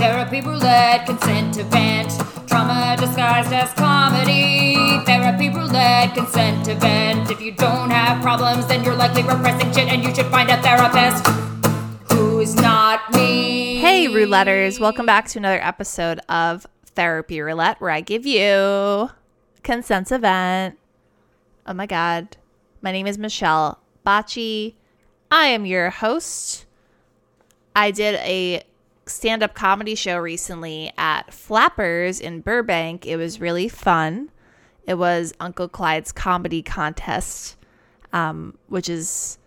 Therapy roulette, consent event. Trauma disguised as comedy. Therapy roulette, consent event. If you don't have problems, then you're likely repressing shit and you should find a therapist who's not me. Hey, rouletters. Welcome back to another episode of Therapy Roulette, where I give you consent event. Oh my God. My name is Michelle Bacci. I am your host. I did a stand up comedy show recently at Flappers in Burbank. It was really fun. It was Uncle Clyde's comedy contest, um, which is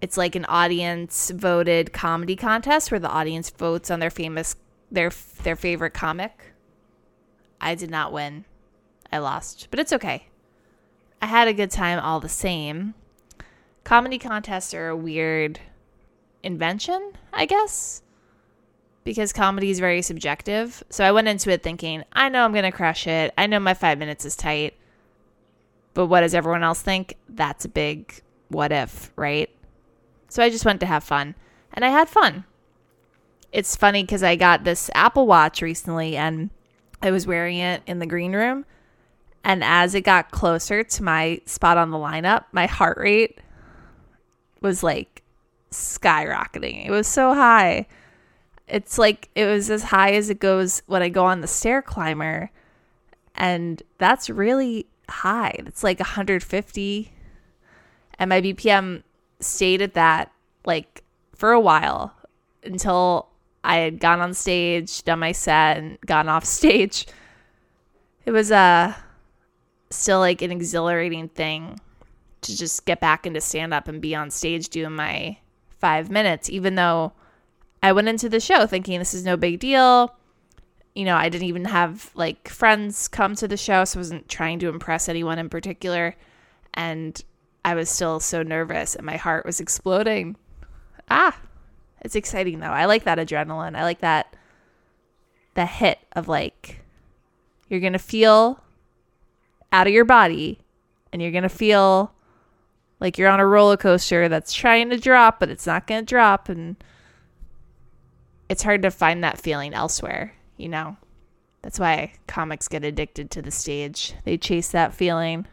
it's like an audience voted comedy contest where the audience votes on their famous their their favorite comic. I did not win. I lost, but it's okay. I had a good time all the same. Comedy contests are a weird invention, I guess, because comedy is very subjective. So I went into it thinking, I know I'm going to crush it. I know my five minutes is tight. But what does everyone else think? That's a big what if, right? So I just went to have fun. And I had fun. It's funny because I got this Apple Watch recently and I was wearing it in the green room. And as it got closer to my spot on the lineup, my heart rate was like skyrocketing. It was so high. It's like it was as high as it goes when I go on the stair climber. And that's really high. It's like 150. And my BPM stayed at that like for a while until I had gone on stage, done my set, and gone off stage. It was uh, still like an exhilarating thing to just get back into stand up and be on stage doing my five minutes, even though I went into the show thinking this is no big deal. You know, I didn't even have like friends come to the show, so I wasn't trying to impress anyone in particular. And I was still so nervous and my heart was exploding. Ah, it's exciting though. I like that adrenaline. I like that the hit of like you're going to feel out of your body and you're going to feel like you're on a roller coaster that's trying to drop but it's not going to drop and it's hard to find that feeling elsewhere, you know. That's why comics get addicted to the stage. They chase that feeling.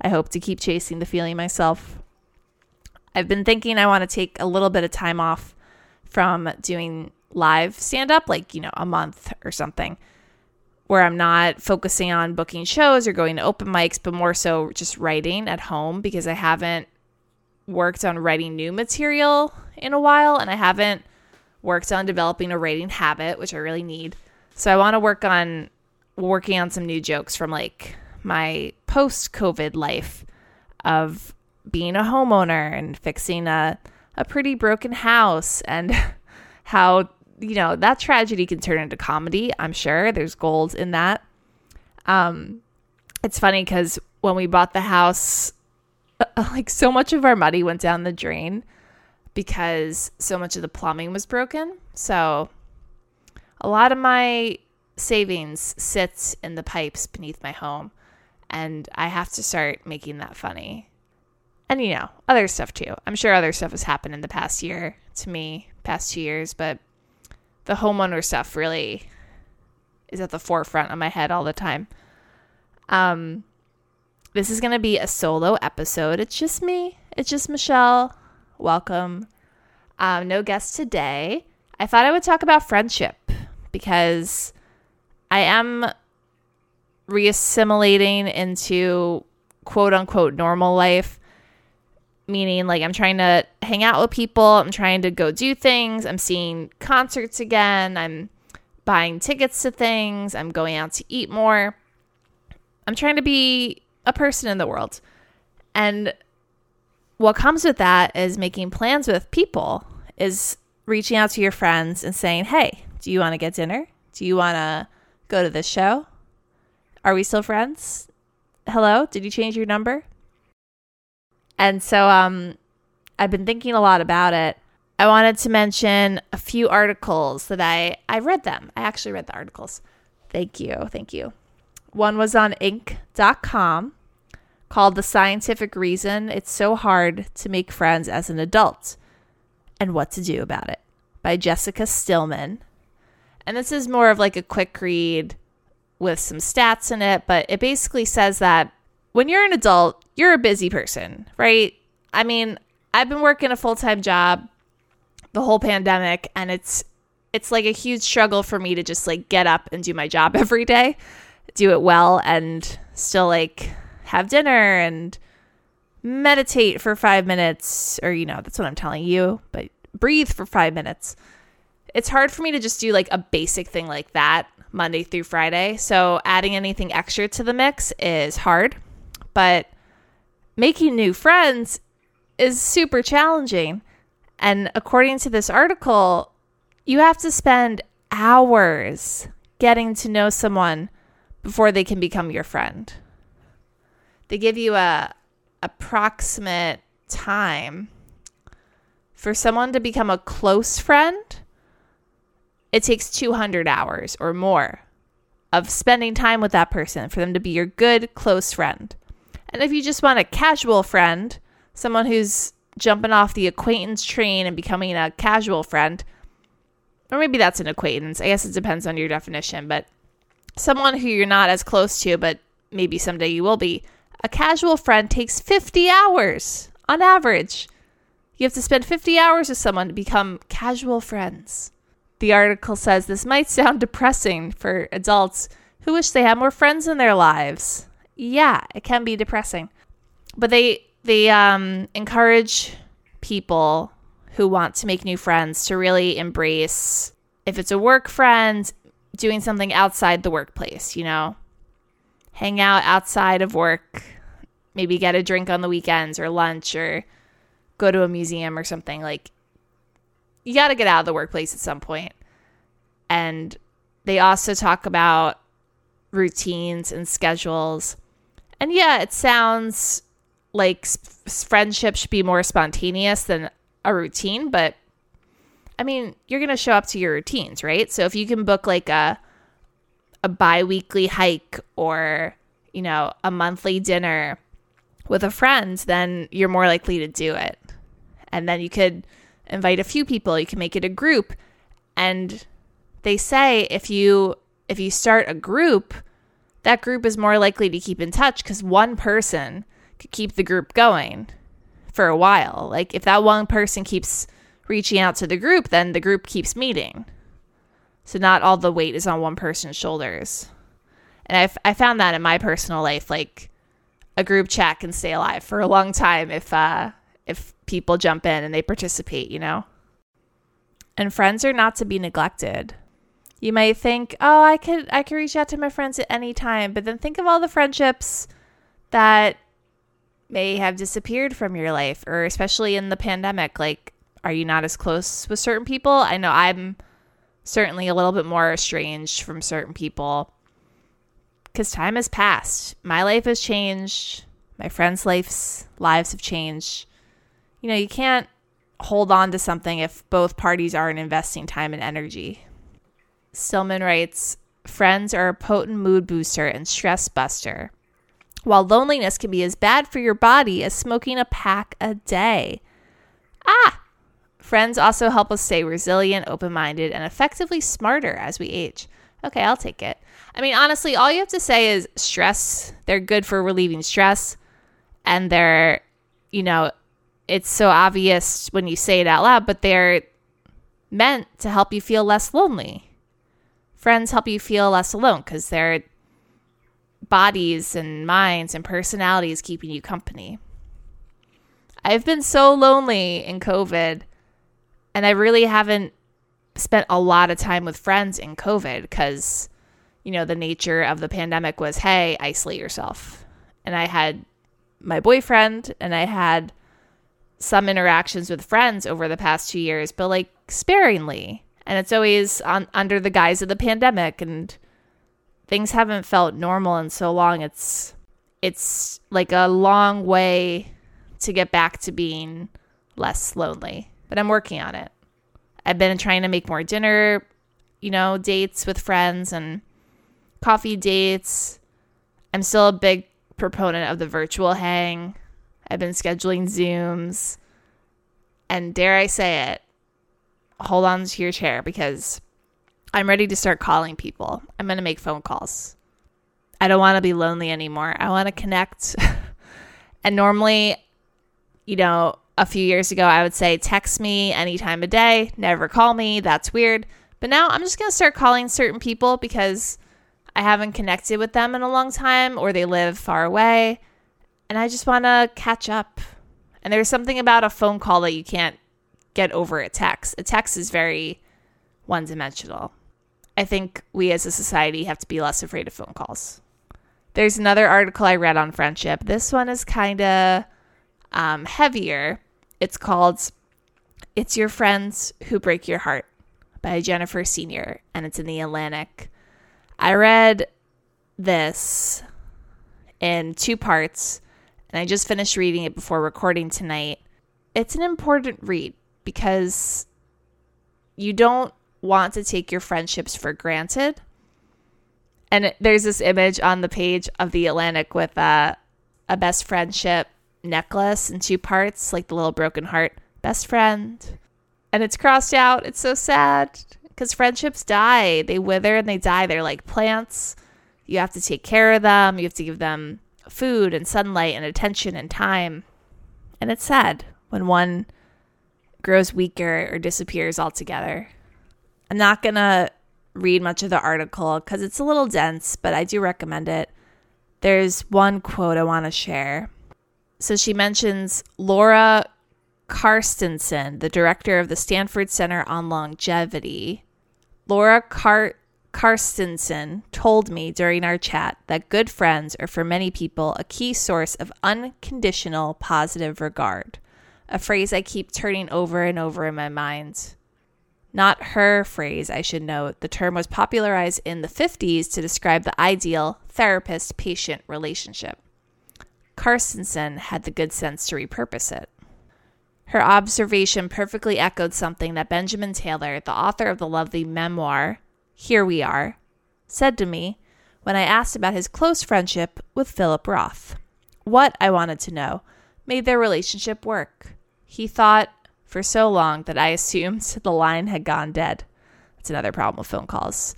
I hope to keep chasing the feeling myself. I've been thinking I want to take a little bit of time off from doing live stand up, like, you know, a month or something, where I'm not focusing on booking shows or going to open mics, but more so just writing at home because I haven't worked on writing new material in a while and I haven't worked on developing a writing habit, which I really need. So I want to work on working on some new jokes from like my post COVID life of being a homeowner and fixing a, a pretty broken house and how, you know, that tragedy can turn into comedy. I'm sure there's gold in that. Um, it's funny because when we bought the house, like so much of our money went down the drain because so much of the plumbing was broken. So a lot of my savings sits in the pipes beneath my home and I have to start making that funny. And you know, other stuff too. I'm sure other stuff has happened in the past year to me, past 2 years, but the homeowner stuff really is at the forefront of my head all the time. Um this is going to be a solo episode. It's just me. It's just Michelle. Welcome. Um, no guest today. I thought I would talk about friendship because I am reassimilating into quote unquote normal life, meaning like I'm trying to hang out with people, I'm trying to go do things, I'm seeing concerts again, I'm buying tickets to things, I'm going out to eat more. I'm trying to be a person in the world. And what comes with that is making plans with people, is reaching out to your friends and saying, hey, do you want to get dinner? Do you want to go to this show? Are we still friends? Hello? Did you change your number? And so um I've been thinking a lot about it. I wanted to mention a few articles that I I read them. I actually read the articles. Thank you. Thank you. One was on inc.com called The Scientific Reason It's So Hard to Make Friends as an Adult and What to Do About It by Jessica Stillman. And this is more of like a quick read with some stats in it, but it basically says that when you're an adult, you're a busy person, right? I mean, I've been working a full-time job the whole pandemic and it's it's like a huge struggle for me to just like get up and do my job every day, do it well and still like have dinner and meditate for 5 minutes or you know, that's what I'm telling you, but breathe for 5 minutes. It's hard for me to just do like a basic thing like that Monday through Friday. So adding anything extra to the mix is hard, but making new friends is super challenging. And according to this article, you have to spend hours getting to know someone before they can become your friend. They give you a approximate time for someone to become a close friend. It takes 200 hours or more of spending time with that person for them to be your good close friend. And if you just want a casual friend, someone who's jumping off the acquaintance train and becoming a casual friend, or maybe that's an acquaintance. I guess it depends on your definition, but someone who you're not as close to, but maybe someday you will be, a casual friend takes 50 hours on average. You have to spend 50 hours with someone to become casual friends. The article says this might sound depressing for adults who wish they had more friends in their lives. Yeah, it can be depressing. But they they um, encourage people who want to make new friends to really embrace if it's a work friend doing something outside the workplace you know hang out outside of work maybe get a drink on the weekends or lunch or go to a museum or something like you got to get out of the workplace at some point. and they also talk about routines and schedules and yeah it sounds like friendship should be more spontaneous than a routine, but I mean, you're going to show up to your routines, right? So if you can book like a a bi-weekly hike or, you know, a monthly dinner with a friend, then you're more likely to do it. And then you could invite a few people, you can make it a group. And they say if you if you start a group, that group is more likely to keep in touch cuz one person could keep the group going for a while. Like if that one person keeps reaching out to the group, then the group keeps meeting. So not all the weight is on one person's shoulders. And I've, I found that in my personal life, like a group chat can stay alive for a long time if uh, if people jump in and they participate, you know. And friends are not to be neglected. You might think, "Oh, I could I could reach out to my friends at any time," but then think of all the friendships that may have disappeared from your life, or especially in the pandemic. Like, are you not as close with certain people? I know I'm certainly a little bit more estranged from certain people because time has passed. My life has changed. My friends' lives lives have changed. You know, you can't hold on to something if both parties aren't investing time and energy. Stillman writes, Friends are a potent mood booster and stress buster while loneliness can be as bad for your body as smoking a pack a day. Ah! Friends also help us stay resilient, open minded, and effectively smarter as we age. Okay, I'll take it. I mean, honestly, all you have to say is stress. They're good for relieving stress, and they're, you know, it's so obvious when you say it out loud, but they're meant to help you feel less lonely. Friends help you feel less alone because they're bodies and minds and personalities keeping you company. I've been so lonely in COVID, and I really haven't spent a lot of time with friends in COVID because, you know, the nature of the pandemic was hey, isolate yourself. And I had my boyfriend and I had some interactions with friends over the past two years, but like sparingly. And it's always on under the guise of the pandemic and things haven't felt normal in so long. It's it's like a long way to get back to being less lonely, but I'm working on it. I've been trying to make more dinner, you know, dates with friends and coffee dates. I'm still a big proponent of the virtual hang. I've been scheduling Zooms. And dare I say it, hold on to your chair because I'm ready to start calling people. I'm going to make phone calls. I don't want to be lonely anymore. I want to connect. and normally, you know, a few years ago, I would say text me any time of day, never call me. That's weird. But now I'm just going to start calling certain people because I haven't connected with them in a long time or they live far away. And I just want to catch up. And there's something about a phone call that you can't get over a text. A text is very one dimensional. I think we as a society have to be less afraid of phone calls. There's another article I read on friendship. This one is kind of um, heavier. It's called It's Your Friends Who Break Your Heart by Jennifer Senior, and it's in the Atlantic. I read this in two parts, and I just finished reading it before recording tonight. It's an important read because you don't want to take your friendships for granted. And there's this image on the page of the Atlantic with a, a best friendship necklace in two parts, like the little broken heart, best friend. And it's crossed out. It's so sad because friendships die. They wither and they die. They're like plants. You have to take care of them. You have to give them food and sunlight and attention and time. And it's sad when one grows weaker or disappears altogether. I'm not going to read much of the article because it's a little dense, but I do recommend it. There's one quote I want to share. So she mentions Laura Carstensen, the director of the Stanford Center on Longevity. Laura Car- Carstensen told me during our chat that good friends are for many people a key source of unconditional positive regard, a phrase I keep turning over and over in my mind. Not her phrase, I should note. The term was popularized in the 50s to describe the ideal therapist patient relationship. Carstensen had the good sense to repurpose it. Her observation perfectly echoed something that Benjamin Taylor, the author of the lovely memoir, Here We Are, said to me when I asked about his close friendship with Philip Roth. What, I wanted to know, made their relationship work. He thought for so long that I assumed the line had gone dead. That's another problem with phone calls.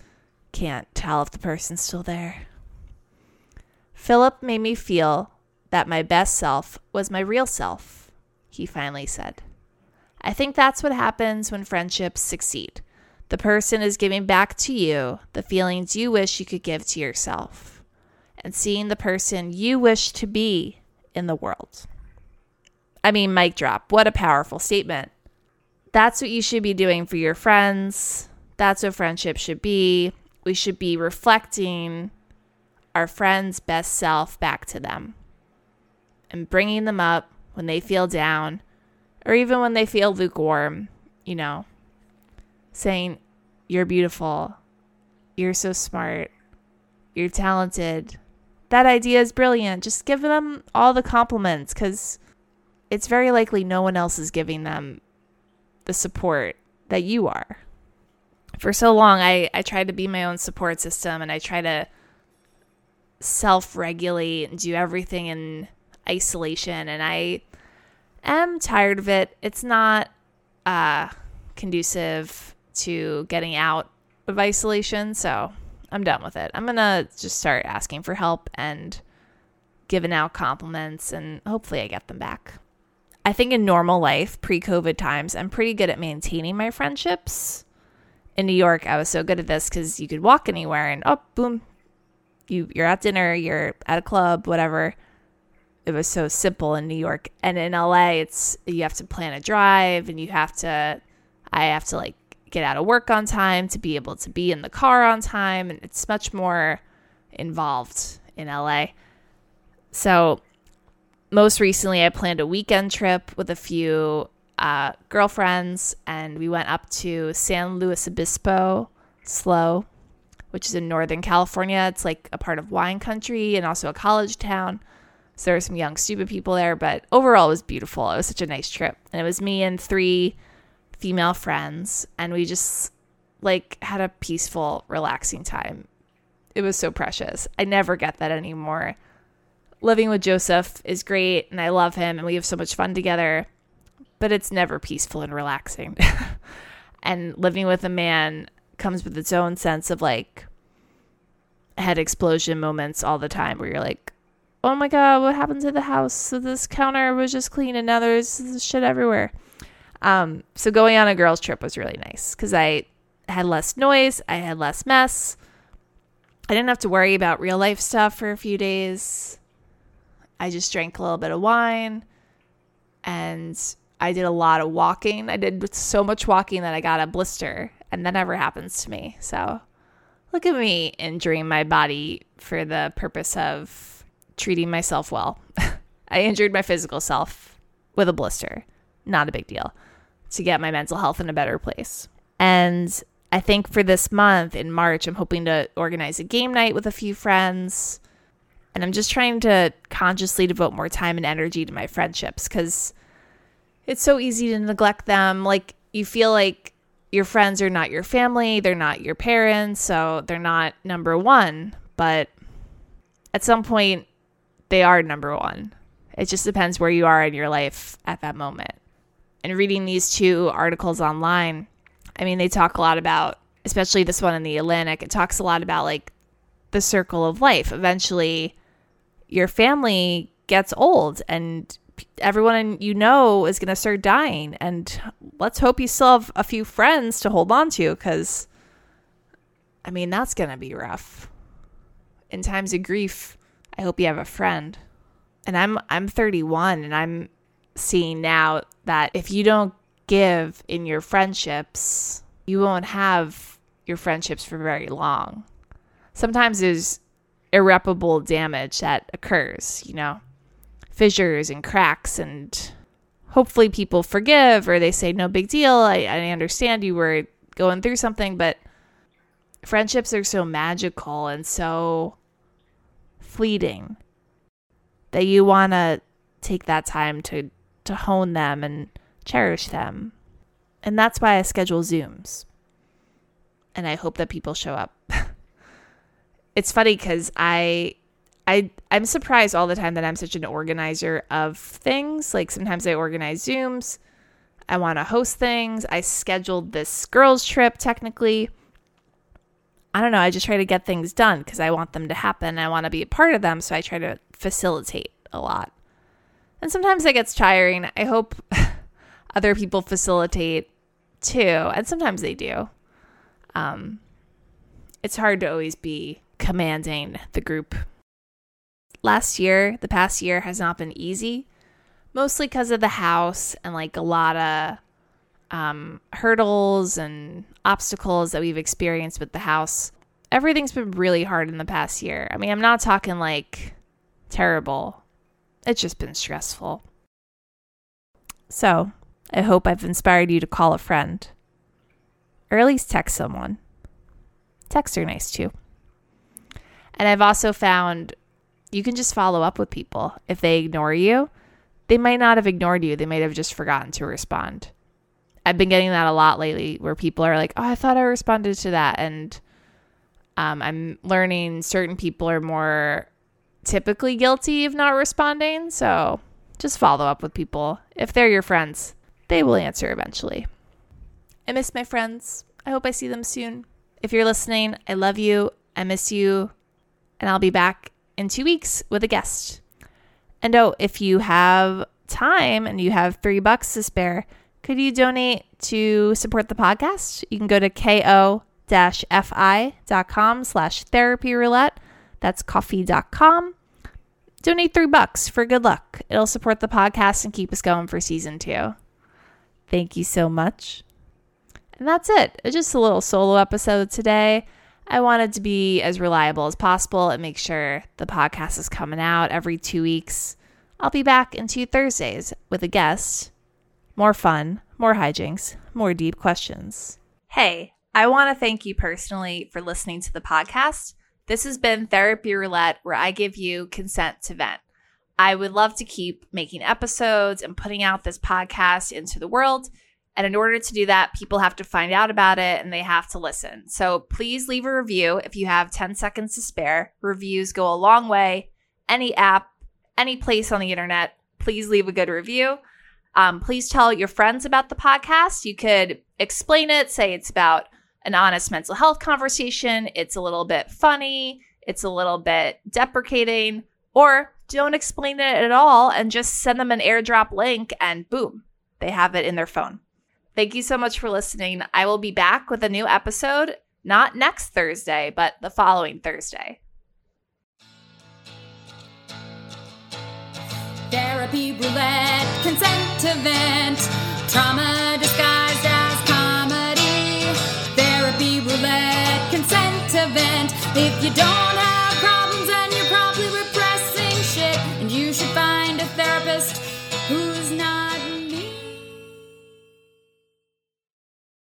Can't tell if the person's still there. Philip made me feel that my best self was my real self, he finally said. I think that's what happens when friendships succeed. The person is giving back to you the feelings you wish you could give to yourself and seeing the person you wish to be in the world. I mean, mic drop. What a powerful statement. That's what you should be doing for your friends. That's what friendship should be. We should be reflecting our friend's best self back to them and bringing them up when they feel down or even when they feel lukewarm, you know, saying, You're beautiful. You're so smart. You're talented. That idea is brilliant. Just give them all the compliments because it's very likely no one else is giving them the support that you are. For so long, I, I tried to be my own support system and I try to self regulate and do everything in isolation. And I am tired of it. It's not uh, conducive to getting out of isolation. So I'm done with it. I'm going to just start asking for help and giving out compliments, and hopefully I get them back. I think in normal life, pre COVID times, I'm pretty good at maintaining my friendships. In New York, I was so good at this because you could walk anywhere and oh, boom, you you're at dinner, you're at a club, whatever. It was so simple in New York, and in LA, it's you have to plan a drive, and you have to, I have to like get out of work on time to be able to be in the car on time, and it's much more involved in LA. So most recently, I planned a weekend trip with a few uh, girlfriends, and we went up to San Luis Obispo, SLO, which is in Northern California. It's like a part of wine country and also a college town. So there were some young, stupid people there, but overall, it was beautiful. It was such a nice trip. And it was me and three female friends, and we just like had a peaceful, relaxing time. It was so precious. I never get that anymore living with Joseph is great and I love him and we have so much fun together, but it's never peaceful and relaxing. and living with a man comes with its own sense of like head explosion moments all the time where you're like, oh my god, what happened to the house? So this counter was just clean and now there's shit everywhere. Um, so going on a girls' trip was really nice because I had less noise, I had less mess. I didn't have to worry about real life stuff for a few days. I just drank a little bit of wine and I did a lot of walking. I did so much walking that I got a blister, and that never happens to me. So look at me injuring my body for the purpose of treating myself well. I injured my physical self with a blister. Not a big deal to get my mental health in a better place. And I think for this month in March, I'm hoping to organize a game night with a few friends. And I'm just trying to consciously devote more time and energy to my friendships because it's so easy to neglect them. Like, you feel like your friends are not your family, they're not your parents, so they're not number one. But at some point, they are number one. It just depends where you are in your life at that moment. And reading these two articles online, I mean, they talk a lot about, especially this one in the Atlantic, it talks a lot about like the circle of life. Eventually, your family gets old and everyone you know is going to start dying. And let's hope you still have a few friends to hold on to because, I mean, that's going to be rough. In times of grief, I hope you have a friend. And I'm I'm 31 and I'm seeing now that if you don't give in your friendships, you won't have your friendships for very long. Sometimes there's irreparable damage that occurs, you know fissures and cracks and hopefully people forgive or they say no big deal I, I understand you were going through something but friendships are so magical and so fleeting that you want to take that time to to hone them and cherish them and that's why i schedule zooms and i hope that people show up it's funny because i I I'm surprised all the time that I'm such an organizer of things. Like sometimes I organize Zooms. I want to host things. I scheduled this girls trip technically. I don't know, I just try to get things done because I want them to happen. I want to be a part of them, so I try to facilitate a lot. And sometimes that gets tiring. I hope other people facilitate too, and sometimes they do. Um, it's hard to always be commanding the group last year, the past year has not been easy, mostly because of the house and like a lot of um, hurdles and obstacles that we've experienced with the house. Everything's been really hard in the past year. I mean, I'm not talking like terrible, it's just been stressful. So, I hope I've inspired you to call a friend or at least text someone. Texts are nice too. And I've also found you can just follow up with people. If they ignore you, they might not have ignored you, they might have just forgotten to respond. I've been getting that a lot lately where people are like, oh, I thought I responded to that. And um, I'm learning certain people are more typically guilty of not responding. So just follow up with people. If they're your friends, they will answer eventually. I miss my friends. I hope I see them soon. If you're listening, I love you. I miss you. And I'll be back in two weeks with a guest. And oh, if you have time and you have three bucks to spare, could you donate to support the podcast? You can go to ko-fi.com slash therapy roulette. That's coffee.com. Donate three bucks for good luck. It'll support the podcast and keep us going for season two. Thank you so much. And that's it. It's just a little solo episode today. I wanted to be as reliable as possible and make sure the podcast is coming out every two weeks. I'll be back in two Thursdays with a guest. More fun, more hijinks, more deep questions. Hey, I want to thank you personally for listening to the podcast. This has been Therapy Roulette, where I give you consent to vent. I would love to keep making episodes and putting out this podcast into the world. And in order to do that, people have to find out about it and they have to listen. So please leave a review if you have 10 seconds to spare. Reviews go a long way. Any app, any place on the internet, please leave a good review. Um, please tell your friends about the podcast. You could explain it, say it's about an honest mental health conversation. It's a little bit funny, it's a little bit deprecating, or don't explain it at all and just send them an airdrop link and boom, they have it in their phone. Thank you so much for listening. I will be back with a new episode, not next Thursday, but the following Thursday. Therapy roulette, consent event, trauma disguised as comedy. Therapy roulette, consent event. If you don't have